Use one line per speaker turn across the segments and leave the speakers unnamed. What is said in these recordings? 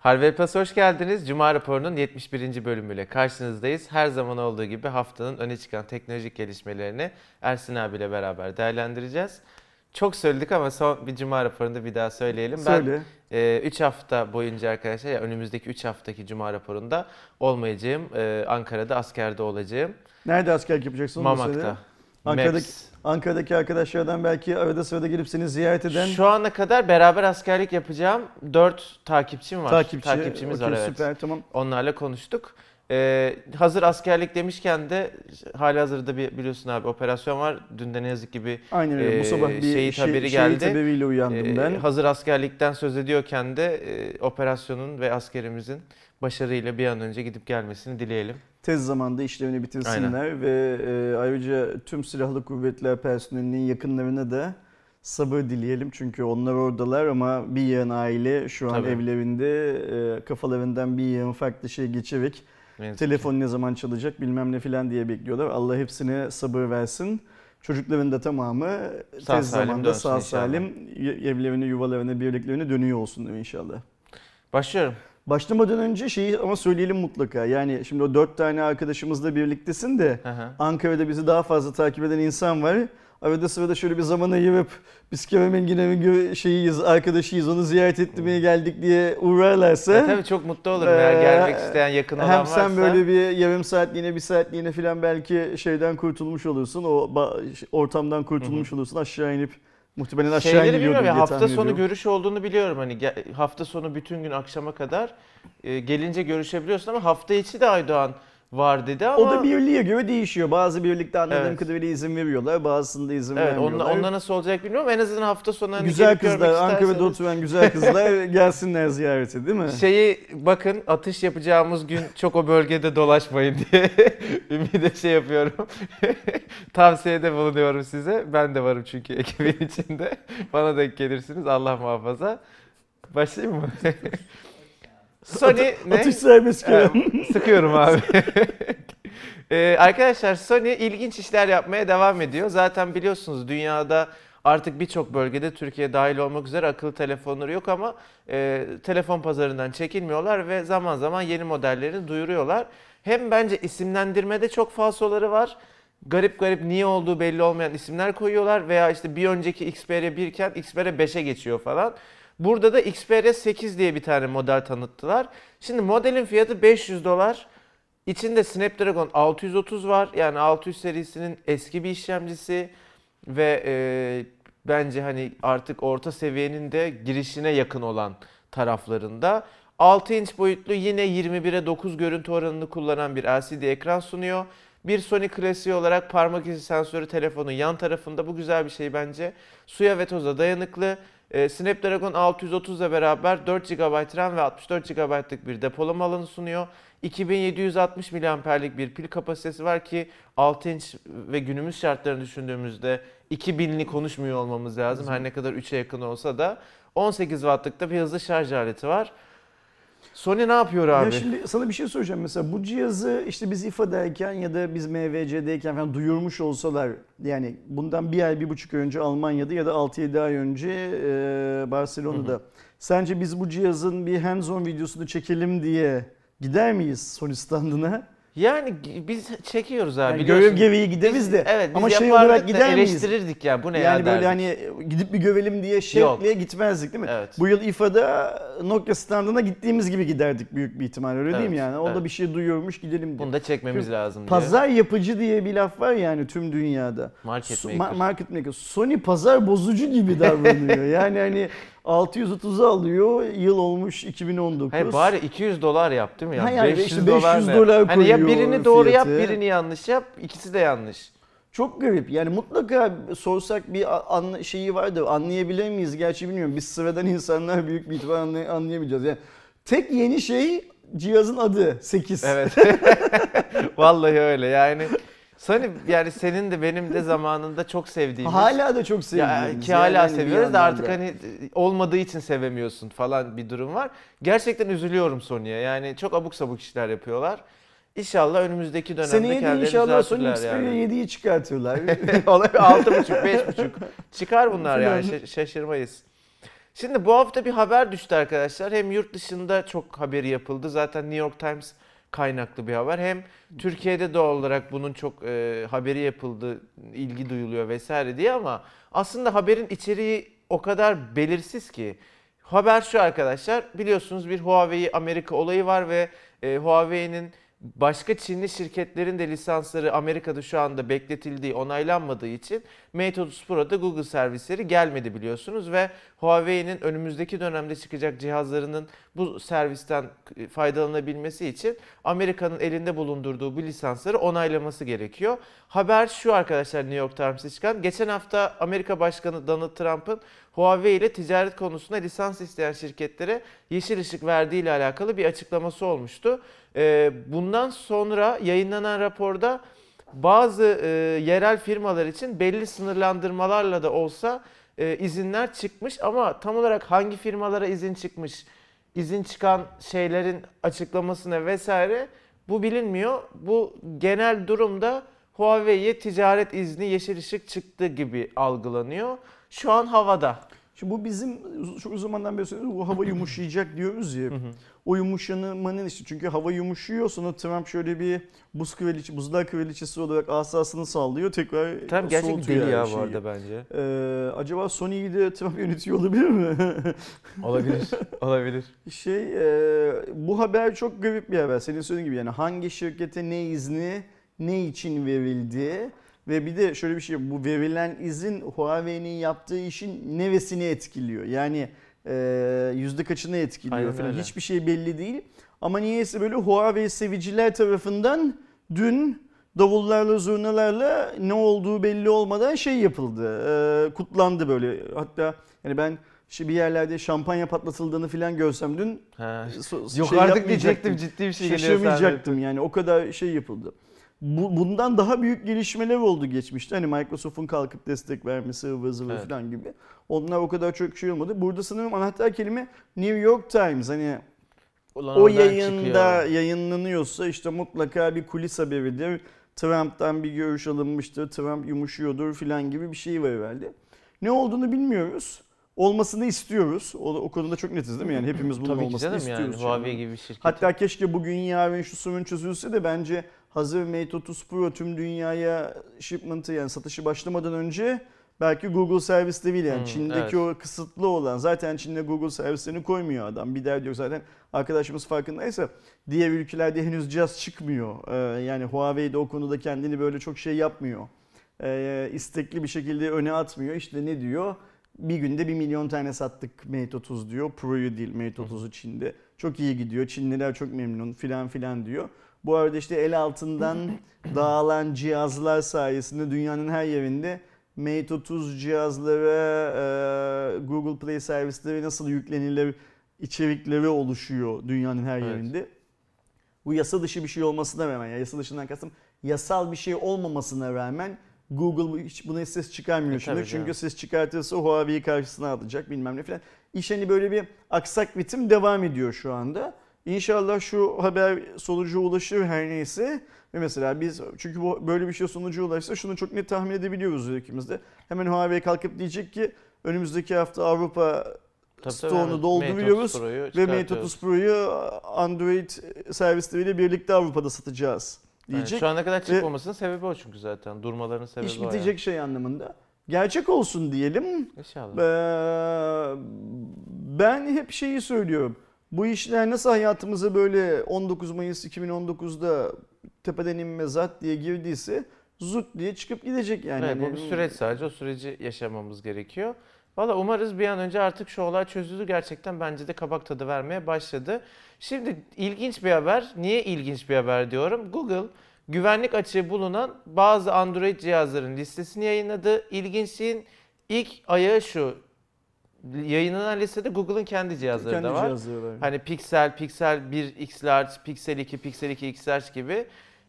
Harvey Plus hoş geldiniz. Cuma raporunun 71. bölümüyle karşınızdayız. Her zaman olduğu gibi haftanın öne çıkan teknolojik gelişmelerini Ersin abiyle beraber değerlendireceğiz. Çok söyledik ama son bir Cuma raporunda bir daha söyleyelim.
Söyle.
Ben 3 hafta boyunca arkadaşlar ya önümüzdeki 3 haftaki Cuma raporunda olmayacağım. E, Ankara'da askerde olacağım.
Nerede askerlik yapacaksın?
Mamak'ta.
Ankara'daki,
Maps.
Ankara'daki arkadaşlardan belki arada sırada gelip seni ziyaret eden
Şu ana kadar beraber askerlik yapacağım. 4 takipçim var.
takipçi.
Takipçimiz
Okey,
var evet.
Süper tamam.
Onlarla konuştuk. Ee, hazır askerlik demişken de hali hazırda bir biliyorsun abi operasyon var. Dün de ne yazık ki bir
Aynen öyle. Bu
Ee,
sabah bir
şehit
şey-
haberi
şehit
geldi.
haberiyle uyandım
e,
ben.
hazır askerlikten söz ediyorken de e, operasyonun ve askerimizin başarıyla bir an önce gidip gelmesini dileyelim.
Tez zamanda işlevini bitirsinler ve e, ayrıca tüm silahlı kuvvetler personelinin yakınlarına da sabır dileyelim. Çünkü onlar oradalar ama bir yığın aile şu an
Tabii.
evlerinde e, kafalarından bir yığın farklı şey geçerek
Ne yazık ki.
telefon ne zaman çalacak bilmem ne filan diye bekliyorlar. Allah hepsine sabır versin. Çocukların da tamamı
Sağ
tez zamanda sağ
inşallah.
salim evlerine, yuvalarına, birliklerine dönüyor olsunlar inşallah.
Başlıyorum.
Başlamadan önce şeyi ama söyleyelim mutlaka. Yani şimdi o dört tane arkadaşımızla birliktesin de
hı.
Ankara'da bizi daha fazla takip eden insan var. Arada sırada şöyle bir zaman ayırıp biz Kerem Enginer'in gö- şeyiyiz, arkadaşıyız, onu ziyaret etmeye geldik diye uğrarlarsa.
E, tabii çok mutlu olurum
Ee,
gelmek isteyen yakın olan
Hem sen böyle bir yarım saatliğine, bir saatliğine falan belki şeyden kurtulmuş olursun. O ortamdan kurtulmuş olursun. Aşağı inip muhtemelen aşağı
Şeyleri
iniyordur
bilmiyorum
diye
ya hafta
tahmin
sonu
ediyorum.
görüş olduğunu biliyorum hani ge- hafta sonu bütün gün akşama kadar e, gelince görüşebiliyorsun ama hafta içi de Aydoğan var dedi ama
O da birliğe göre değişiyor. Bazı birlikte anladığım
Evet.
kadarıyla izin veriyorlar. Bazısında izin
evet
vermiyorlar.
onunla, onunla nasıl olacak bilmiyorum en azından hafta sonu hani
güzel kızlar, Ankara'da oturan güzel kızlar gelsinler ziyarete değil mi?
Şeyi bakın atış yapacağımız gün çok o bölgede dolaşmayın diye ümide şey yapıyorum. Tavsiyede bulunuyorum size. Ben de varım çünkü ekibin içinde. Bana denk gelirsiniz Allah muhafaza. Başlayayım mı? Sony ne?
Atış serbest Kerem.
Sıkıyorum abi. Ee, arkadaşlar Sony ilginç işler yapmaya devam ediyor. Zaten biliyorsunuz dünyada artık birçok bölgede Türkiye dahil olmak üzere akıllı telefonları yok ama e, telefon pazarından çekilmiyorlar ve zaman zaman yeni modellerini duyuruyorlar. Hem bence isimlendirmede çok falsoları var. Garip garip niye olduğu belli olmayan isimler koyuyorlar veya işte bir önceki Xperia 1 iken Xperia 5'e geçiyor falan. Burada da Xperia 8 diye bir tane model tanıttılar. Şimdi modelin fiyatı 500 dolar. İçinde Snapdragon 630 var. Yani 600 serisinin eski bir işlemcisi ve e, bence hani artık orta seviyenin de girişine yakın olan taraflarında. 6 inç boyutlu yine 21'e 9 görüntü oranını kullanan bir LCD ekran sunuyor. Bir Sony klasiği olarak parmak izi sensörü telefonun yan tarafında. Bu güzel bir şey bence. Suya ve toza dayanıklı. Ee, Snapdragon 630 ile beraber 4 GB RAM ve 64 GB'lık bir depolama alanı sunuyor. 2760 mAh'lik bir pil kapasitesi var ki 6 inç ve günümüz şartlarını düşündüğümüzde 2000'li konuşmuyor olmamız lazım. Her ne kadar 3'e yakın olsa da 18 Watt'lık da bir hızlı şarj aleti var. Sony ne yapıyor abi?
Ya şimdi sana bir şey soracağım mesela bu cihazı işte biz İFA'dayken ya da biz MVC'deyken falan duyurmuş olsalar yani bundan bir ay bir buçuk önce Almanya'da ya da 6-7 ay önce e, Barcelona'da sence biz bu cihazın bir hands-on videosunu çekelim diye gider miyiz Sony standına?
Yani biz çekiyoruz abi.
Yani
biliyorsun.
görev gereği gideriz de
Evet biz
ama şey olarak
da
gider miyiz?
eleştirirdik ya bu ne ya
Yani böyle hani gidip bir görelim diye şevkle gitmezdik değil mi?
Evet.
Bu yıl İFA'da Nokia standına gittiğimiz gibi giderdik büyük bir ihtimal öyle değil mi
Evet,
yani? O da
evet.
bir şey duyuyormuş gidelim diye.
Bunu da çekmemiz
Çünkü
lazım diye.
Pazar yapıcı diye bir laf var yani tüm dünyada.
Market maker.
ma- market maker. Sony pazar bozucu gibi davranıyor. yani hani 630'u alıyor. Yıl olmuş 2019.
Hayır bari 200 dolar yap değil mi ya?
Ha yani
500,
işte
dolar
500
ne?
dolar
Hani ya birini doğru yap,
fiyatı.
birini yanlış yap. İkisi de yanlış.
Çok garip. Yani mutlaka sorsak bir anla- şeyi vardır. Anlayabilir miyiz? Gerçi bilmiyorum. Biz sıradan insanlar büyük bir ihtimal anlay- anlayamayacağız. Yani tek yeni şey cihazın adı 8.
Evet. Vallahi öyle yani. Sony yani senin de benim de zamanında çok sevdiğimiz.
Hala da çok
ya,
seviyoruz.
ki hala
Yani
seviyoruz da artık hani olmadığı için sevemiyorsun falan bir durum var. Gerçekten üzülüyorum Sony'ye. Yani çok abuk sabuk işler yapıyorlar. İnşallah önümüzdeki dönemde
Seneye de
kendilerini
inşallah Sony Xperia
yani.
7'yi çıkartıyorlar.
Olabilir. Altı buçuk, beş buçuk. Çıkar bunlar yani şaşırmayız. Şimdi bu hafta bir haber düştü arkadaşlar. Hem yurt dışında çok haberi yapıldı. Zaten New York Times kaynaklı bir haber. Hem Türkiye'de doğal olarak bunun çok e, haberi yapıldı, ilgi duyuluyor vesaire diye ama aslında haberin içeriği o kadar belirsiz ki. Haber şu arkadaşlar, biliyorsunuz bir Huawei Amerika olayı var ve e, Huawei'nin başka Çinli şirketlerin de lisansları Amerika'da şu anda bekletildiği, onaylanmadığı için Mate 30 Pro'da Google servisleri gelmedi biliyorsunuz ve Huawei'nin önümüzdeki dönemde çıkacak cihazlarının bu servisten faydalanabilmesi için Amerika'nın elinde bulundurduğu bu lisansları onaylaması gerekiyor. Haber şu arkadaşlar New York Times'te çıkan. Geçen hafta Amerika Başkanı Donald Trump'ın Huawei ile ticaret konusunda lisans isteyen şirketlere yeşil ışık verdiği ile alakalı bir açıklaması olmuştu. Ee, bundan sonra yayınlanan raporda bazı e, yerel firmalar için belli sınırlandırmalarla da olsa e, izinler çıkmış ama tam olarak hangi firmalara izin çıkmış, izin çıkan şeylerin açıklamasına vesaire bu bilinmiyor. Bu genel durumda Huawei'ye ticaret izni yeşil ışık çıktı gibi algılanıyor. Şu an havada.
Şimdi bu bizim çok zamandan beri söylüyoruz. Bu hava yumuşayacak diyoruz ya. O yumuşamanın işte çünkü hava yumuşuyor sonra Trump şöyle bir buz kraliçe, buzlar kraliçesi olarak asasını sallıyor tekrar
Trump gerçekten deli
her
ya bu
şeyi.
arada bence.
Ee, acaba Sony'yi de Trump yönetiyor olabilir mi?
Olabilir. Olabilir.
şey e, bu haber çok garip bir haber. Senin söylediğin gibi yani hangi şirkete ne izni ne için verildi ve bir de şöyle bir şey bu verilen izin Huawei'nin yaptığı işin nevesini etkiliyor. Yani e, yüzde kaçını etkiliyor
Aynen
falan.
öyle.
Hiçbir şey belli değil. Ama niyeyse böyle Huawei seviciler tarafından dün davullarla zurnalarla ne olduğu belli olmadan şey yapıldı. e, kutlandı böyle. Hatta yani ben işte bir yerlerde şampanya patlatıldığını falan görsem dün
Ha.
so-
Yok
şey
artık diyecektim ciddi bir şey geliyor
Şaşırmayacaktım yani o kadar şey yapıldı. Bu, bundan daha büyük gelişmeler oldu geçmişte. Hani Microsoft'un kalkıp destek vermesi ıvır zıvır
Evet.
falan gibi. Onlar o kadar çok şey olmadı. Burada sanırım anahtar kelime New York Times. Hani
Ulan
o yayında
çıkıyor.
yayınlanıyorsa işte mutlaka bir kulis haberidir. Trump'tan bir görüş alınmıştır. Trump yumuşuyordur falan gibi bir şey var herhalde. Ne olduğunu bilmiyoruz. Olmasını istiyoruz. O, o konuda çok netiz değil mi? Yani hepimiz bunun
Tabii ki
olmasını istiyoruz.
yani
şu anda.
Huawei gibi bir şirket.
Hatta keşke bugün yarın şu sorun çözülse de bence hazır Mate 30 Pro tüm dünyaya shipment'ı yani satışı başlamadan önce belki Google servisleriyle yani
Hmm,
Çin'deki o kısıtlı olan zaten Çin'de Google servislerini koymuyor adam. Bir derdi yok zaten arkadaşımız farkındaysa diğer ülkelerde henüz cihaz çıkmıyor. Ee, yani Huawei de o konuda kendini böyle çok şey yapmıyor. Ee, istekli bir şekilde öne atmıyor. İşte ne diyor? Bir günde bir milyon tane sattık Mate 30 diyor. Pro'yu değil Mate 30'u Çin'de. Çok iyi gidiyor. Çinliler çok memnun filan filan diyor. Bu arada işte el altından dağılan cihazlar sayesinde dünyanın her yerinde Mate 30 cihazlara e, Google Play servisleri nasıl yüklenilir içerikleri oluşuyor dünyanın her
Evet.
yerinde. Bu yasa dışı bir şey olmasına rağmen, ya yasa dışından kastım yasal bir şey olmamasına rağmen Google bu- hiç buna ses çıkarmıyor
E,
şimdi. Çünkü
canım.
ses çıkartırsa Huawei'yi karşısına alacak bilmem ne falan. İş hani böyle bir aksak ritim devam ediyor şu anda. İnşallah şu haber sonuca ulaşır her neyse. Ve mesela biz çünkü bu böyle bir şey sonuca ulaşsa şunu çok net tahmin edebiliyoruz ikimiz de. Hemen Huawei kalkıp diyecek ki önümüzdeki hafta Avrupa
Tabii tabii,
stoğunu
evet.
dolduruyoruz
Mate 30 Pro'yu
ve Mate
çıkartıyoruz.
30 Pro'yu Android servisleriyle birlikte Avrupa'da satacağız
Yani
diyecek.
şu ana kadar çıkmamasının sebebi o çünkü zaten. Durmalarının sebebi
İş
o
bitecek şey anlamında. Gerçek olsun diyelim.
yani. İnşallah.
Ee, ben hep şeyi söylüyorum. Bu işler nasıl hayatımıza böyle 19 Mayıs 2019'da tepeden inme zat diye girdiyse zut diye çıkıp gidecek yani.
Evet, bu
Hani-
bir süreç sadece. O süreci yaşamamız gerekiyor. Valla umarız bir an önce artık şu olay çözülür. Gerçekten bence de kabak tadı vermeye başladı. Şimdi ilginç bir haber. Niye ilginç bir haber diyorum? Google güvenlik açığı bulunan bazı Android cihazların listesini yayınladı. İlginçliğin ilk ayağı şu. Yayınlanan listede Google'ın kendi cihazları
kendi
da var.
cihazları var.
Hani Pixel, Pixel 1 X Large, Pixel 2, Pixel 2 X Large gibi.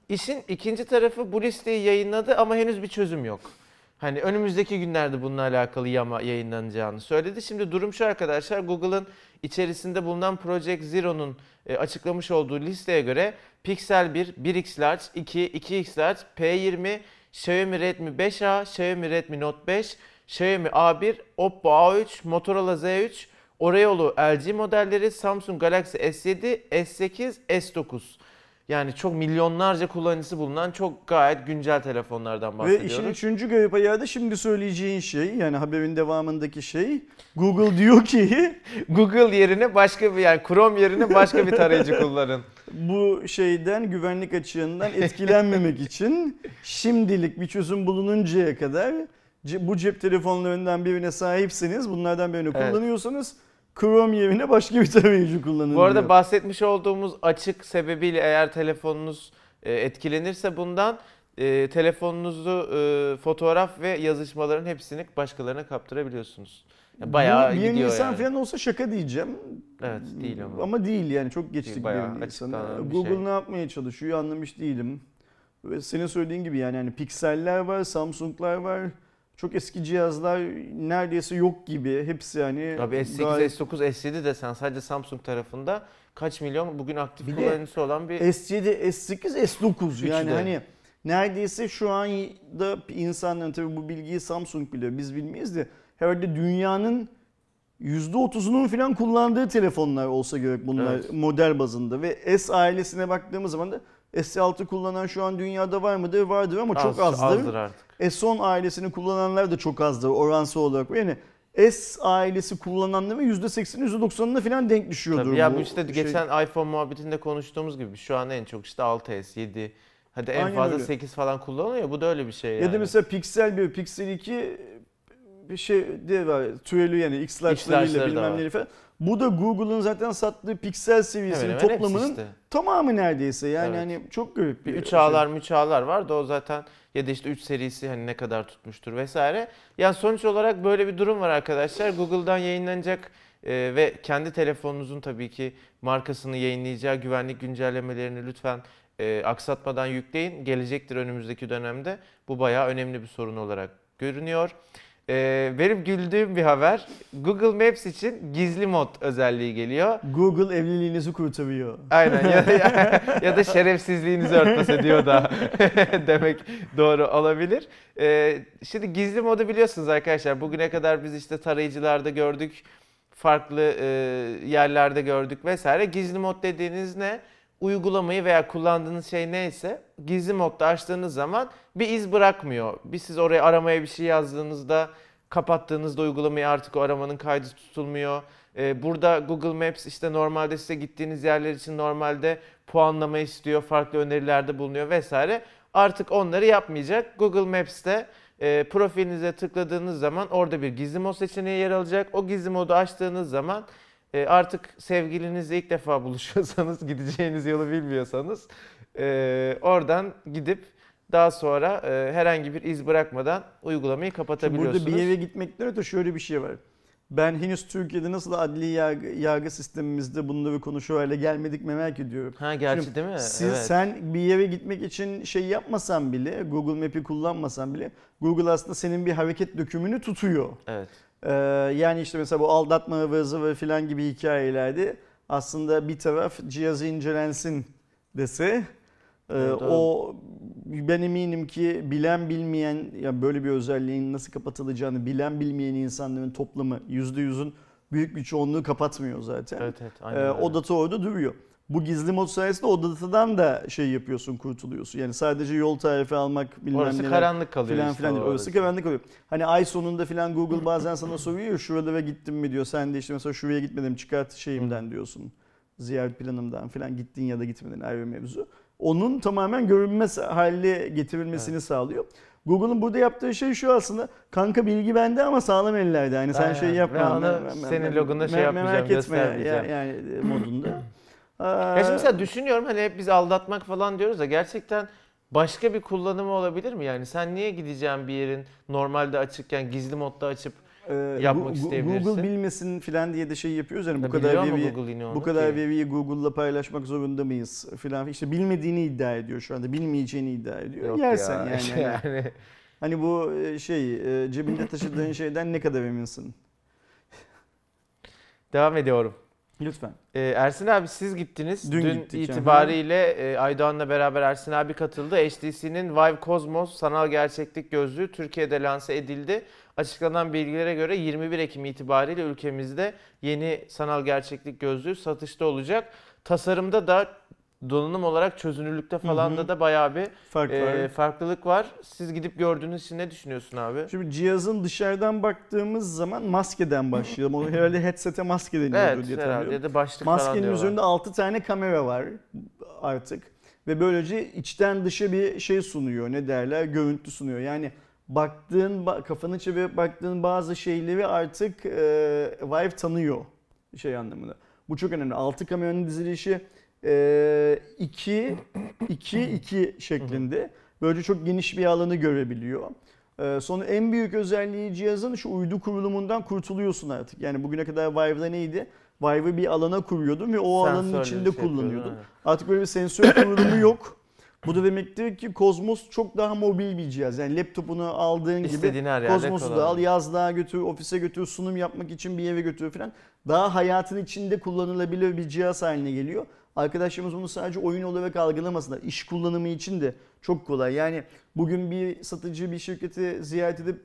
İşin ikinci tarafı bu listeyi yayınladı ama henüz bir çözüm yok. Hani önümüzdeki günlerde bununla alakalı yama yayınlanacağını söyledi. Şimdi durum şu arkadaşlar. Google'ın içerisinde bulunan Project Zero'nun e, açıklamış olduğu listeye göre Pixel 1, 1X Large, 2, 2X Large, P20, Xiaomi Redmi 5A, Xiaomi Redmi Note 5, Xiaomi A1, Oppo A3, Motorola Z3, Oreo'lu LG modelleri, Samsung Galaxy S7, S8, S9. Yani çok milyonlarca kullanıcısı bulunan çok gayet güncel telefonlardan
Ve
bahsediyoruz.
işin üçüncü garip ayağı da şimdi söyleyeceğin şey yani haberin devamındaki şey Google diyor ki
Google yerine başka bir yani Chrome yerine başka bir tarayıcı kullanın.
bu şeyden güvenlik açığından etkilenmemek için şimdilik bir çözüm bulununcaya kadar bu cep telefonlarından birine sahipseniz bunlardan birini
Evet.
kullanıyorsanız Chrome yerine başka bir tarayıcı kullanın
Bu arada
diyor.
bahsetmiş olduğumuz açık sebebiyle eğer telefonunuz e, etkilenirse bundan e, telefonunuzu e, fotoğraf ve yazışmaların hepsini başkalarına kaptırabiliyorsunuz. Yani bayağı
Bu bir
gidiyor
Nisan
yani.
falan olsa şaka diyeceğim.
Evet değil ama.
Ama değil yani çok geçtik
Bayağı
bir
bir
Google
şey.
ne yapmaya çalışıyor anlamış değilim. Ve senin söylediğin gibi yani hani pikseller var, Samsung'lar var. Çok eski cihazlar neredeyse yok gibi. Hepsi hani
Abi S8,
gayet-
S9, S7 desen sadece Samsung tarafında kaç milyon bugün aktif
Bir de
kullanıcısı olan bir
S7, S8, S9
Üçü
yani
de.
hani neredeyse şu anda insanların tabii bu bilgiyi Samsung biliyor biz bilmeyiz de herhalde dünyanın %30'unun falan kullandığı telefonlar olsa gerek bunlar
Evet.
model bazında ve S ailesine baktığımız zaman da S6 kullanan şu an dünyada var mıdır? Vardır ama çok
az-
azdır.
azdır artık.
S10 ailesini kullananlar da çok azdır oransal olarak. Yani S ailesi kullananların %80'i %90'ına falan denk düşüyordur
Tabii ya
bu
işte
şey.
geçen iPhone muhabbetinde konuştuğumuz gibi şu an en çok işte 6s, 7 hadi en
Aynen
fazla
öyle.
8 falan kullanılıyor. Bu da öyle bir şey yani.
Ya da mesela Pixel 1, Pixel 2 bir şey de var. Türeli yani X-Large'larıyla
X-Large'ları da
bilmem neleri falan. Bu da Google'ın zaten sattığı piksel seviyesinin
hepsi
toplamının
işte.
tamamı neredeyse. Yani
Evet.
hani çok garip
Bir
bir
3
şey.
ağlar müç ağlar var da o zaten ya da işte 3 serisi hani ne kadar tutmuştur vesaire. Yani sonuç olarak böyle bir durum var arkadaşlar. Google'dan yayınlanacak e, ve kendi telefonunuzun tabii ki markasını yayınlayacağı güvenlik güncellemelerini lütfen e, aksatmadan yükleyin. Gelecektir önümüzdeki dönemde. Bu bayağı önemli bir sorun olarak görünüyor. E, benim güldüğüm bir haber. Google Maps için gizli mod özelliği geliyor.
Google evliliğinizi kurtarıyor.
Aynen ya da, ya da şerefsizliğinizi örtbas ediyor da demek doğru olabilir. Ee, şimdi gizli modu biliyorsunuz arkadaşlar. Bugüne kadar biz işte tarayıcılarda gördük, farklı e, yerlerde gördük vesaire. Gizli mod dediğiniz ne? Uygulamayı veya kullandığınız şey neyse gizli modda açtığınız zaman bir iz bırakmıyor. Bir siz oraya aramaya bir şey yazdığınızda kapattığınızda uygulamayı artık o aramanın kaydı tutulmuyor. Ee, burada Google Maps işte normalde size gittiğiniz yerler için normalde puanlama istiyor, farklı önerilerde bulunuyor vesaire. Artık onları yapmayacak. Google Maps'te e, profilinize tıkladığınız zaman orada bir gizli mod seçeneği yer alacak. O gizli modu açtığınız zaman e, artık sevgilinizle ilk defa buluşuyorsanız, gideceğiniz yolu bilmiyorsanız e, oradan gidip daha sonra e, herhangi bir iz bırakmadan uygulamayı
Şimdi
kapatabiliyorsunuz.
burada bir yere gitmekten öte şöyle bir şey var. Ben henüz Türkiye'de nasıl adli yargı, yargı sistemimizde bunları konuşuyor hale gelmedik merak ediyorum.
Ha gerçi
Şimdi
değil mi?
Siz,
evet.
Sen bir yere gitmek için şey yapmasan bile, Google Map'i kullanmasan bile Google aslında senin bir hareket dökümünü tutuyor.
Evet.
Ee, yani işte mesela bu aldatma hıvızı ve filan gibi hikayelerde aslında bir taraf cihazı incelensin dese e,
Evet,
o ben eminim ki bilen bilmeyen ya böyle bir özelliğin nasıl kapatılacağını bilen bilmeyen insanların toplamı %100'ün büyük bir çoğunluğu kapatmıyor zaten.
Evet evet.
Ee,
Aynen öyle.
o data orada duruyor. Bu gizli mod sayesinde o datadan da şey yapıyorsun, kurtuluyorsun. Yani sadece yol tarifi almak bilmem
Orası
neler
karanlık kalıyor
filan
işte
filan Orası
arası.
karanlık oluyor. Hani ay sonunda filan Google bazen sana soruyor şurada ve gittim mi diyor. Sen de işte mesela şuraya gitmedim çıkart şeyimden diyorsun. Ziyaret planımdan filan gittin ya da gitmedin ayrı mevzu. Onun tamamen görünmez hale getirilmesini sağlıyor. Google'un burada yaptığı şey şu aslında. Kanka bilgi bende ama sağlam ellerde. Hani sen
Aynen.
şey yapma.
Ve onu
me- me-
senin logunda şey yapmayacağım,
Merak etme ya,
göstermeyeceğim.
yani e, modunda.
Ya şimdi mesela düşünüyorum hani hep biz aldatmak falan diyoruz da gerçekten başka bir kullanımı olabilir mi? Yani sen niye gideceğin bir yerin normalde açıkken gizli modda açıp
Ee,
yapmak isteyebilirsin.
Google bilmesin filan diye de şey yapıyoruz yani bu
Ya
kadar
biliyor mu
veriyi bu kadar
ki?
veriyi Google'la paylaşmak zorunda mıyız filan işte bilmediğini iddia ediyor şu anda bilmeyeceğini iddia ediyor.
Yok
Yersen
ya.
yani. Hani,
yani.
hani bu e, şey e, cebinde taşıdığın şeyden ne kadar eminsin?
Devam ediyorum.
Lütfen.
Ee, Ersin abi siz gittiniz.
Dün
Dün,
gittik,
itibariyle e, Aydoğan'la beraber Ersin abi katıldı. HTC'nin Vive Cosmos sanal gerçeklik gözlüğü Türkiye'de lanse edildi. Açıklanan bilgilere göre 21 Ekim itibariyle ülkemizde yeni sanal gerçeklik gözlüğü satışta olacak. Tasarımda da donanım olarak çözünürlükte falan da da bayağı bir
Fark
e, farklılık var. Siz gidip gördüğünüz için ne düşünüyorsun abi?
Şimdi cihazın dışarıdan baktığımız zaman maskeden başlayalım. Herhalde headset'e maske deniyordu
Evet
diye
herhalde
tanıyorum.
ya da başlık falan
Maskenin
diyorlar.
üzerinde 6 tane kamera var artık. Ve böylece içten dışa bir şey sunuyor. Ne derler? Görüntü sunuyor. Yani baktığın, ba- kafanı çevirip baktığın bazı şeyleri artık e, Vive tanıyor. Şey anlamında. Bu çok önemli. 6 kameranın dizilişi 2 2 2 şeklinde. Böylece çok geniş bir alanı görebiliyor. Ee, Sonra en büyük özelliği cihazın şu uydu kurulumundan kurtuluyorsun artık. Yani bugüne kadar Vive'da neydi? Vive'ı bir alana kuruyordun ve o alanın
Sensörle
içinde
şey
kullanıyordun. Artık böyle bir sensör kurulumu yok. Bu da demektir ki Cosmos çok daha mobil bir cihaz. Yani laptopunu aldığın gibi
İstediğin yerde
Cosmos'u da al, yazlığa götür, ofise götür, sunum yapmak için bir eve götür falan. Daha hayatın içinde kullanılabilir bir cihaz haline geliyor. Arkadaşlarımız bunu sadece oyun olarak algılamasınlar. İş kullanımı için de çok kolay. Yani bugün bir satıcı bir şirketi ziyaret edip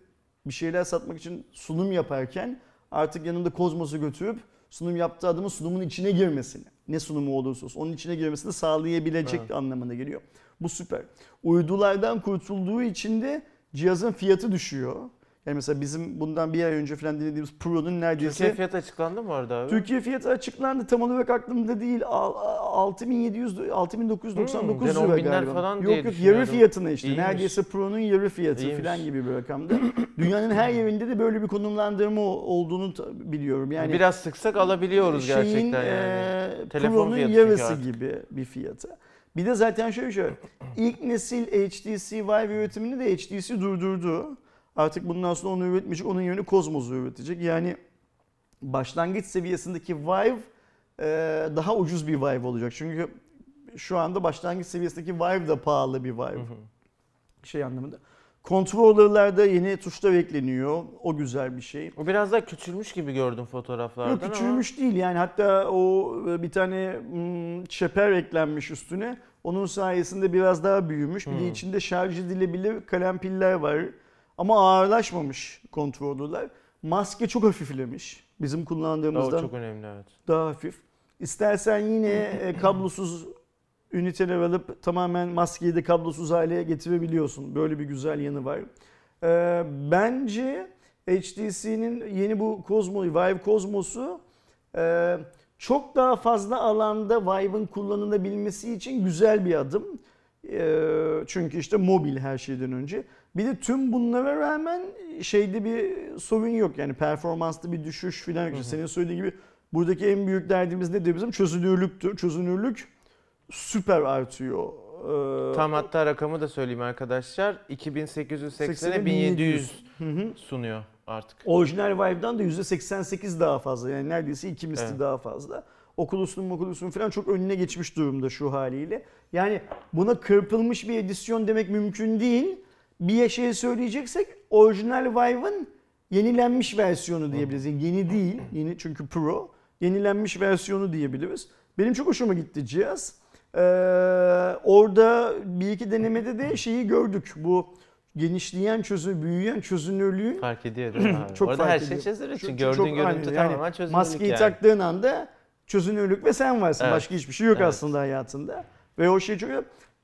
bir şeyler satmak için sunum yaparken artık yanında Cosmos'u götürüp sunum yaptığı adamın sunumun içine girmesini, ne sunumu olursa olsun onun içine girmesini sağlayabilecek
Evet.
anlamına geliyor. Bu süper. Uydulardan kurtulduğu için de cihazın fiyatı düşüyor. Yani mesela bizim bundan bir ay önce falan dinlediğimiz Pro'nun neredeyse
Türkiye fiyat açıklandı mı orada abi?
Türkiye fiyatı açıklandı tam olarak aklımda değil. Al- al- 6700 6999
Hmm,
lira
10 binler
galiba.
falan
yok yok yarı fiyatına işte.
İyiymiş.
Neredeyse Pro'nun yarı fiyatı
İyiymiş.
falan gibi bir rakamda. Dünyanın her yerinde de böyle bir konumlandırma olduğunu biliyorum. Yani
Biraz sıksak alabiliyoruz
şeyin,
gerçekten yani.
e, Pro'nun
fiyatı
yarısı gibi bir fiyatı. Bir de zaten şöyle şöyle. ilk nesil HTC Vive üretimini de HTC durdurdu. Artık bundan sonra onu üretmeyecek. Onun yerine Cosmos'u üretecek. Yani başlangıç seviyesindeki Vive e, daha ucuz bir Vive olacak. Çünkü şu anda başlangıç seviyesindeki Vive de pahalı bir Vive.
Hı hı.
Şey anlamında. Controller'larda yeni tuşlar ekleniyor. O güzel bir şey.
O biraz daha küçülmüş gibi gördüm fotoğraflardan
Yok küçülmüş değil yani hatta o e, bir tane mm, çeper eklenmiş üstüne. Onun sayesinde biraz daha büyümüş. Bir de
Hmm.
içinde şarj edilebilir kalem piller var. Ama ağırlaşmamış kontrolörler. Maske çok hafiflemiş. Bizim
ama o
kullandığımızdan
çok önemli evet.
daha hafif. İstersen yine e, kablosuz üniteler alıp tamamen maskeyi de kablosuz hale getirebiliyorsun. Böyle bir güzel yanı var. E, bence HTC'nin yeni bu Cosmo, Vive Cosmos'u e, çok daha fazla alanda Vive'ın kullanılabilmesi için güzel bir adım. Çünkü işte mobil her şeyden önce. Bir de tüm bunlara rağmen şeyde bir sorun yok. Yani performansta bir düşüş falan yok. Senin söylediğin gibi buradaki en büyük derdimiz nedir bizim? Çözünürlüktür. Çözünürlük süper artıyor.
Tam hatta rakamı da söyleyeyim arkadaşlar. 2880'e
80'e
1700
Hı hı.
sunuyor artık.
Orijinal Vive'dan da %88 daha fazla. Yani neredeyse iki misli
Evet.
daha fazla. Oculus'un Oculus'un falan çok önüne geçmiş durumda şu haliyle. Yani buna kırpılmış bir edisyon demek mümkün değil. Bir şey söyleyeceksek orijinal Vive'ın yenilenmiş versiyonu diyebiliriz. Yani yeni değil. Yeni çünkü Pro. Yenilenmiş versiyonu diyebiliriz. Benim çok hoşuma gitti cihaz. Ee, orada bir iki denemede de şeyi gördük. Bu genişleyen çözü, büyüyen çözünürlüğün
Fark ediyor değil mi abi?
Çok
Orada
fark
her şey çözülür
Çok-
gördüğün
çok-
görüntü
aynen. Yani
tamamen çözünürlük
Maskeyi
yani.
taktığın anda çözünürlük ve sen varsın.
Evet.
Başka hiçbir şey yok
Evet.
aslında hayatında. Ve o şey çok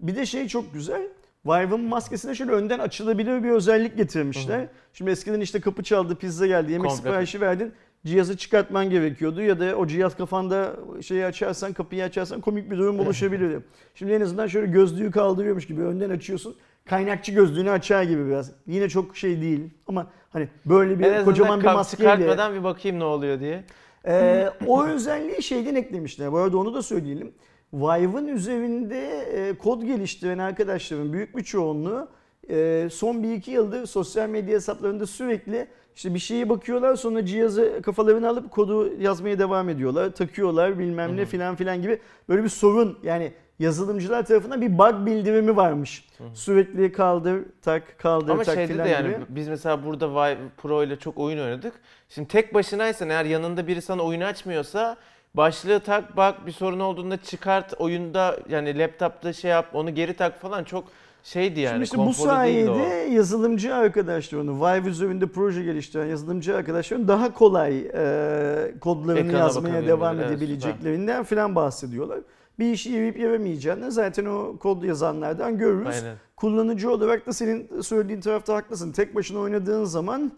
Bir de şey çok güzel. Vive'ın maskesine şöyle önden açılabilir bir özellik getirmişler.
Hı hı.
Şimdi eskiden işte kapı çaldı, pizza geldi, yemek
Komple-
siparişi verdin. Cihazı çıkartman gerekiyordu ya da o cihaz kafanda şeyi açarsan, kapıyı açarsan komik bir durum oluşabilirdi. Şimdi en azından şöyle gözlüğü kaldırıyormuş gibi önden açıyorsun. Kaynakçı gözlüğünü açar gibi biraz. Yine çok şey değil ama hani böyle bir
En
kocaman bir maskeyle
çıkartmadan bir bakayım ne oluyor diye.
Ee, o özelliği şeyden eklemişler. Bu arada onu da söyleyelim. Vive'ın üzerinde e, kod geliştiren arkadaşların büyük bir çoğunluğu e, son bir iki yıldır sosyal medya hesaplarında sürekli işte bir şeye bakıyorlar sonra cihazı kafalarına alıp kodu yazmaya devam ediyorlar. Takıyorlar bilmem ne filan filan gibi böyle bir sorun yani yazılımcılar tarafından bir bug bildirimi varmış.
Hı hı.
Sürekli kaldır tak kaldır
Ama
tak
şeyde de yani
gibi.
biz mesela burada Vive Pro ile çok oyun oynadık. Şimdi tek başınaysan eğer yanında biri sana oyunu açmıyorsa Başlığı tak bak bir sorun olduğunda çıkart oyunda yani laptopta şey yap onu geri tak falan çok şeydi yani
Şimdi işte bu sayede yazılımcı arkadaşlarını, Vive üzerinde proje geliştiren yazılımcı arkadaşların daha kolay e, kodlarını
Ekrana
yazmaya devam
evet,
edebileceklerinden falan bahsediyorlar. Bir işi yiyip yememeyeceğini zaten o kod yazanlardan görürüz.
Aynen.
Kullanıcı olarak da senin söylediğin tarafta haklısın. Tek başına oynadığın zaman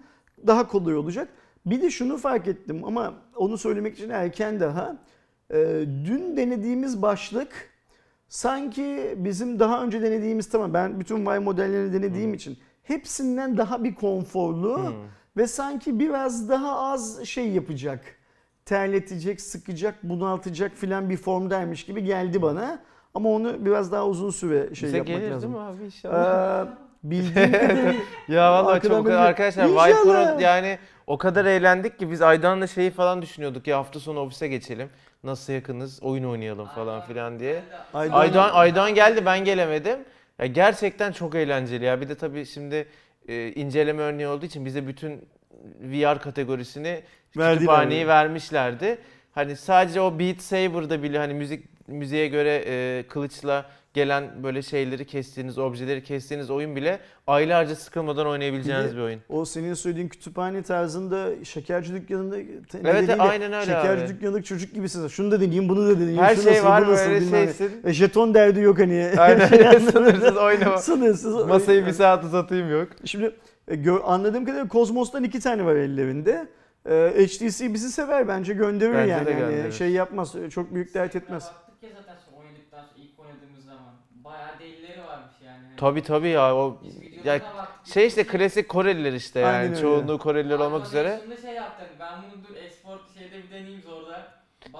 daha kolay olacak. Bir de şunu fark ettim ama onu söylemek için erken daha. Ee, dün denediğimiz başlık sanki bizim daha önce denediğimiz tamam ben bütün Vive modellerini denediğim için hepsinden daha bir konforlu
Hmm.
ve sanki biraz daha az şey yapacak. Terletecek, sıkacak, bunaltacak filan bir formdaymış gibi geldi bana. Ama onu biraz daha uzun süre şey
Bize
yapmak
gelir
lazım.
değil mi abi inşallah?
Ee, bildiğim
Ya vallahi çok
böyle-
arkadaşlar Pro yani o kadar eğlendik ki biz Aydan'la şeyi falan düşünüyorduk ya hafta sonu ofise geçelim. Nasıl yakınız oyun oynayalım falan filan diye.
Aydan-
Aydan Aydan geldi ben gelemedim. Ya gerçekten çok eğlenceli ya. Bir de tabii şimdi e, inceleme örneği olduğu için bize bütün VR kategorisini
Verdiler
kütüphaneyi
yani.
vermişlerdi. Hani sadece o Beat Saber'da bile hani müzik müziğe göre e, kılıçla gelen böyle şeyleri kestiğiniz, objeleri kestiğiniz oyun bile aylarca sıkılmadan oynayabileceğiniz
Bir
bir,
de
oyun.
O senin söylediğin kütüphane tarzında şekerci dükkanında
Evet,
nedeniyle
aynen öyle
Şekerci
abi.
dükkanındaki çocuk gibisin. Şunu da deneyeyim, bunu da deneyeyim.
Her
şu
şey
nasıl,
var
bu nasıl,
böyle şeysin.
E, jeton derdi yok hani.
Aynen sınırsız oynama.
Sınırsız.
Masayı bir saat uzatayım yok.
Şimdi e, anladığım kadarıyla Cosmos'tan iki tane var ellerinde. E, HTC bizi sever bence gönderir
Bence
yani.
de
Hani
gönderir.
şey yapmaz, çok büyük dert etmez.
Baktık ya zaten sonra oynadıktan sonra ilk oynadığımız zaman. Bayağı delileri Hani
Tabii tabii ya o
biz
ya
baktık.
şey işte klasik Koreliler işte
Aynen
yani
öyle.
çoğunluğu Koreliler olmak
Arkadaş
üzere.
Şimdi şey yaptık. Ben bunu dur export şeyde bir deneyeyim zorda.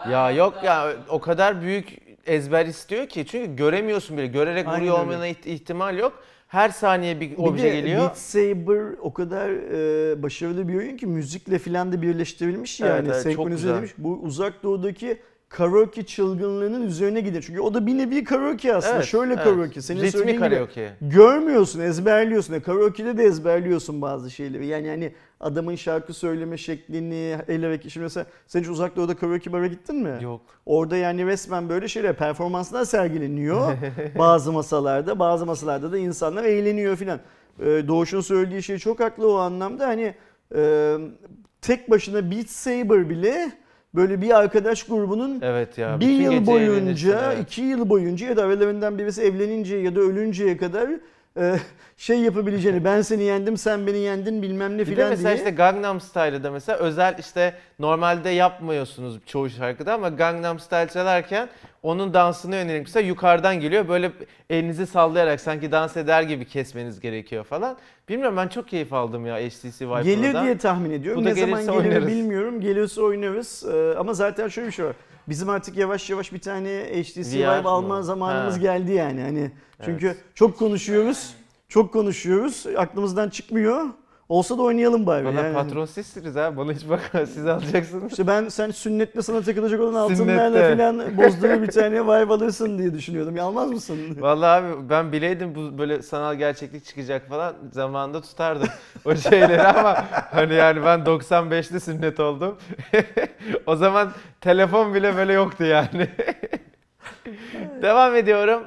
Ya yok ya o kadar büyük ezber istiyor ki çünkü göremiyorsun bile. Görerek
Aynen
vuruyor
öyle.
olmana iht- ihtimal yok. Her saniye bir
Bir
obje
de
geliyor.
Beat Saber o kadar e, başarılı bir oyun ki müzikle filan da birleştirilmiş yani.
Evet, evet, çok
senkronize
güzel.
edilmiş. Bu uzak doğudaki karaoke çılgınlığının üzerine gidiyor. Çünkü o da bir nevi karaoke aslında.
Evet,
Şöyle
evet.
karaoke. Senin
Ritmi
söylediğin gibi
karaoke.
görmüyorsun, ezberliyorsun. E, Karaoke'de de ezberliyorsun bazı şeyleri. Yani hani adamın şarkı söyleme şeklini, el hareket. Şimdi mesela sen hiç uzak doğuda karaoke bara gittin mi?
Yok.
Orada yani resmen böyle şeyler, performanslar sergileniyor bazı masalarda. Bazı masalarda da insanlar eğleniyor filan. Ee, Doğuş'un söylediği şey çok haklı o anlamda. Hani e, tek başına Beat Saber bile böyle bir arkadaş grubunun
Evet ya.
bir yıl boyunca,
evet.
iki yıl boyunca ya da aralarından birisi evleninceye ya da ölünceye kadar e, şey yapabileceğini ben seni yendim sen beni yendin bilmem ne filan
mesela
diye.
işte Gangnam Style'da mesela özel işte normalde yapmıyorsunuz çoğu şarkıda ama Gangnam Style çalarken onun dansını yönelik mesela yukarıdan geliyor böyle elinizi sallayarak sanki dans eder gibi kesmeniz gerekiyor falan. Bilmiyorum ben çok keyif aldım ya HTC Vive
Gelir diye tahmin ediyorum.
Bu
ne zaman gelir
oynarız.
bilmiyorum. Gelirse oynarız. Ee, ama zaten şöyle bir şey var. Bizim artık yavaş yavaş bir tane HTC
VR
Vive
mı?
alma zamanımız
Ha.
geldi yani. Hani çünkü çok konuşuyoruz. Çok konuşuyoruz. Aklımızdan çıkmıyor. Olsa da oynayalım bari.
Valla
yani.
patron sizsiniz ha bana hiç bakma siz alacaksınız.
İşte ben sen sünnette sana takılacak olan altınlarla falan bozdurur bir tane Vive alırsın diye düşünüyordum. Ya Almaz mısın?
Vallahi abi ben bileydim bu böyle sanal gerçeklik çıkacak falan zamanında tutardım o şeyleri ama hani yani ben 95'te sünnet oldum. o zaman telefon bile böyle yoktu yani. Devam ediyorum.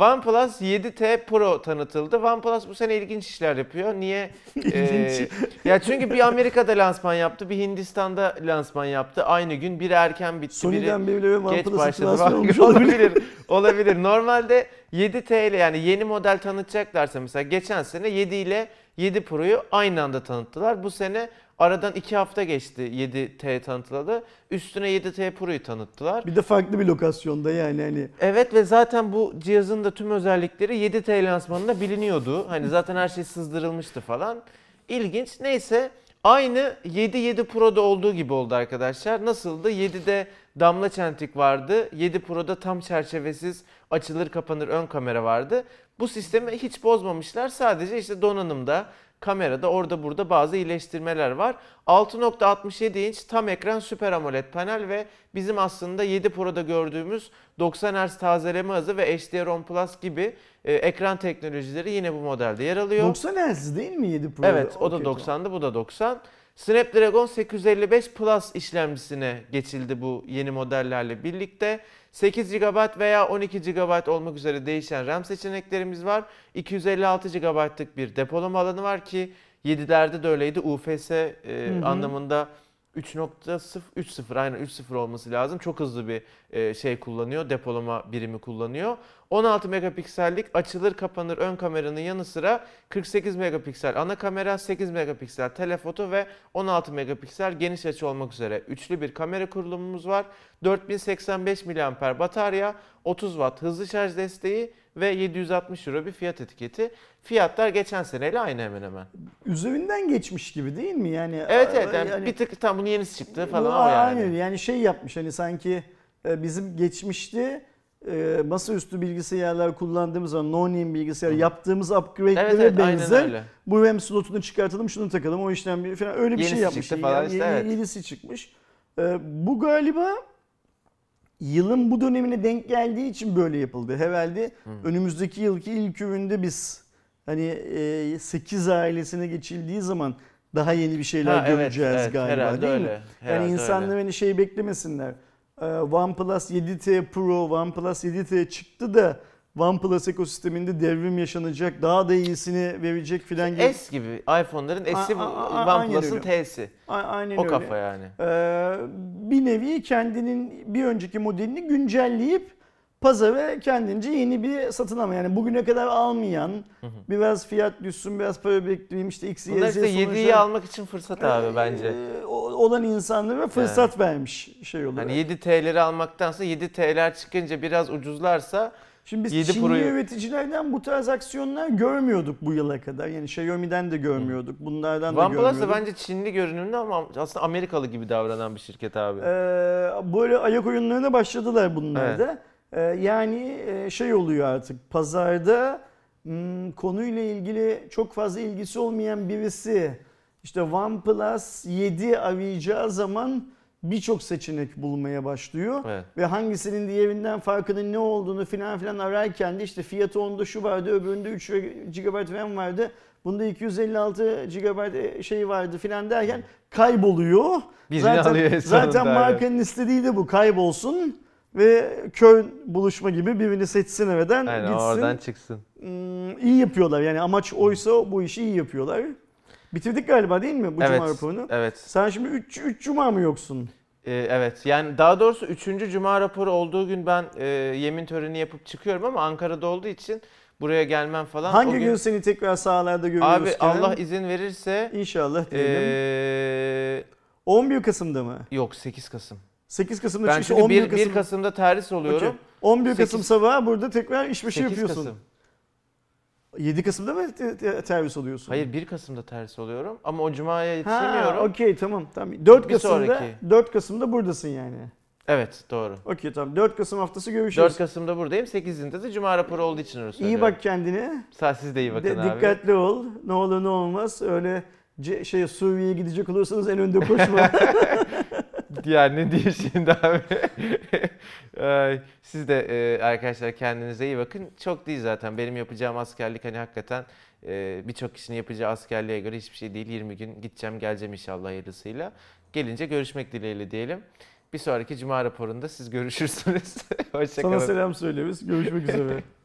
OnePlus 7T Pro tanıtıldı. OnePlus bu sene ilginç işler yapıyor. Niye?
İlginç.
Ee, ya çünkü bir Amerika'da lansman yaptı, bir Hindistan'da lansman yaptı. Aynı gün biri erken bitti,
Sony'den biri bile
geç başladı
olmuş olabilir.
olabilir. Normalde 7T ile yani yeni model tanıtacaklarsa mesela geçen sene 7 ile 7 Pro'yu aynı anda tanıttılar. Bu sene aradan 2 hafta geçti 7T tanıtılalı. Üstüne 7T Pro'yu tanıttılar.
Bir de farklı bir lokasyonda yani hani.
Evet ve zaten bu cihazın da tüm özellikleri 7T lansmanında biliniyordu. Hani zaten her şey sızdırılmıştı falan. İlginç. Neyse aynı 7 7 Pro'da olduğu gibi oldu arkadaşlar. Nasıldı? 7'de damla çentik vardı. 7 Pro'da tam çerçevesiz açılır kapanır ön kamera vardı. Bu sistemi hiç bozmamışlar. Sadece işte donanımda, kamerada orada burada bazı iyileştirmeler var. 6.67 inç tam ekran Super AMOLED panel ve bizim aslında 7 Pro'da gördüğümüz 90 Hz tazeleme hızı ve HDR10 Plus gibi e, ekran teknolojileri yine bu modelde yer alıyor.
90 Hz değil mi 7 Pro?
Evet o da
Okey,
90'dı bu da 90. Snapdragon 855 Plus işlemcisine geçildi bu yeni modellerle birlikte. 8 GB veya 12 GB olmak üzere değişen RAM seçeneklerimiz var. 256 GB'lık bir depolama alanı var ki 7'lerde de öyleydi. UFS e,
hı.
anlamında 3.0 3.0 aynen 3.0 olması lazım. Çok hızlı bir e, şey kullanıyor. Depolama birimi kullanıyor. 16 megapiksellik açılır kapanır ön kameranın yanı sıra 48 megapiksel ana kamera, 8 megapiksel telefoto ve 16 megapiksel geniş açı olmak üzere üçlü bir kamera kurulumumuz var. 4085 mAh batarya, 30 Watt hızlı şarj desteği ve 760 euro bir fiyat etiketi. Fiyatlar geçen seneyle aynı hemen hemen.
Üzerinden geçmiş gibi değil mi? Yani
Evet evet
a-
yani bir tık tam bunun yenisi çıktı
Bu
falan o yani.
Aynen yani şey yapmış hani sanki e, bizim geçmişte e, masaüstü bilgisayarlar kullandığımız zaman no name bilgisayar yaptığımız upgrade'lere
Evet evet
benzer bu RAM slotunu çıkartalım şunu takalım o işlem falan öyle bir şey
Yenisi
yapmış.
çıktı falan
Yani
işte,
yeni-
evet.
Yenisi çıkmış. E, bu galiba yılın bu dönemine denk geldiği için böyle yapıldı. Herhalde önümüzdeki yılki ilk üründe biz hani e, 8 ailesine geçildiği zaman daha yeni bir şeyler
Ha, evet,
göreceğiz
evet,
galiba
herhalde
değil mi?
öyle.
Yani
herhalde
insanlar
öyle.
hani şey beklemesinler. Ee, OnePlus 7T Pro, OnePlus 7T çıktı da OnePlus ekosisteminde devrim yaşanacak, daha da iyisini verecek filan gibi.
S gibi iPhone'ların S'i OnePlus'ın. T'si.
A- Aynen
O
öyle.
kafa yani.
Ee, bir nevi kendinin bir önceki modelini güncelleyip pazara kendince yeni bir satın alma. Yani bugüne kadar almayan, biraz fiyat düşsün, biraz para bekleyeyim işte X, Y, Z sonuçta-
7'yi almak için fırsat abi
Ee,
bence.
o- olan insanlara fırsat vermiş şey olarak.
Hani 7 TL'leri almaktansa 7 TL'ler çıkınca biraz ucuzlarsa
Şimdi biz
7
Çinli
Pro'yu-
üreticilerden bu tarz aksiyonlar görmiyorduk bu yıla kadar. Yani Xiaomi'den de görmüyorduk. Bunlardan da
OnePlus da
görmüyorduk.
bence Çinli görünümlü ama aslında Amerikalı gibi davranan bir şirket abi.
Ee, böyle ayak oyunlarına başladılar bunlar da. Ee, yani e, şey oluyor artık pazarda hmm, konuyla ilgili çok fazla ilgisi olmayan birisi işte OnePlus 7 arayacağı zaman birçok seçenek bulmaya başlıyor.
Evet.
Ve hangisinin diğerinden farkının ne olduğunu filan filan ararken de işte fiyatı onda şu vardı, öbüründe 3 GB RAM vardı. Bunda 256 GB şey vardı filan derken kayboluyor.
Birini
zaten,
alıyor en
zaten markanın istediği de bu kaybolsun ve kör buluşma gibi birini seçsin evden
Aynen
gitsin.
oradan çıksın.
Hmm, iyi yapıyorlar yani amaç oysa bu işi iyi yapıyorlar. Bitirdik galiba değil mi bu
evet.
cuma raporunu?
Evet.
Sen şimdi 3 3 cuma mı yoksun?
Ee, evet. Yani daha doğrusu 3. cuma raporu olduğu gün ben e, yemin töreni yapıp çıkıyorum ama Ankara'da olduğu için buraya gelmem falan.
Hangi
O gün,
gün seni tekrar sahalarda görüyoruz?
Abi
Kenan?
Allah izin verirse
İnşallah diyelim.
ee,
11 Kasım'da mı?
yok 8 Kasım.
8 Kasım'da
Ben
çünkü
çünkü
11
1,
Kasım.
1 Kasım'da terhis oluyorum.
Okey. 11 Kasım
Sekiz-
sabahı burada tekrar işbaşı
8
yapıyorsun.
Kasım.
7 Kasım'da mı te- te- servis oluyorsun?
Hayır 1 Kasım'da terhis oluyorum ama o cumaya
Ha,
yetişemiyorum.
okey tamam tamam. 4
Bir
Kasım'da
sonraki.
4 Kasım'da buradasın yani.
Evet doğru.
Okey tamam. 4 Kasım haftası görüşürüz.
4 Kasım'da buradayım. 8'inde de cuma raporu olduğu için öyle
İyi bak kendine.
Sağ siz de iyi bakın
De-
abi.
dikkatli ol. Ne olur ne olmaz. Öyle şey Suriye'ye gidecek olursanız en önde koşma.
Yani ne diyeyim şimdi abi. Siz de e, arkadaşlar kendinize iyi bakın. Çok değil zaten. Benim yapacağım askerlik hani hakikaten e, birçok kişinin yapacağı askerliğe göre hiçbir şey değil. 20 gün gideceğim geleceğim inşallah hayırlısıyla. Gelince görüşmek dileğiyle diyelim. Bir sonraki cuma raporunda siz görüşürsünüz.
Sana
Hoşçakalın.
selam söyleriz. Görüşmek üzere.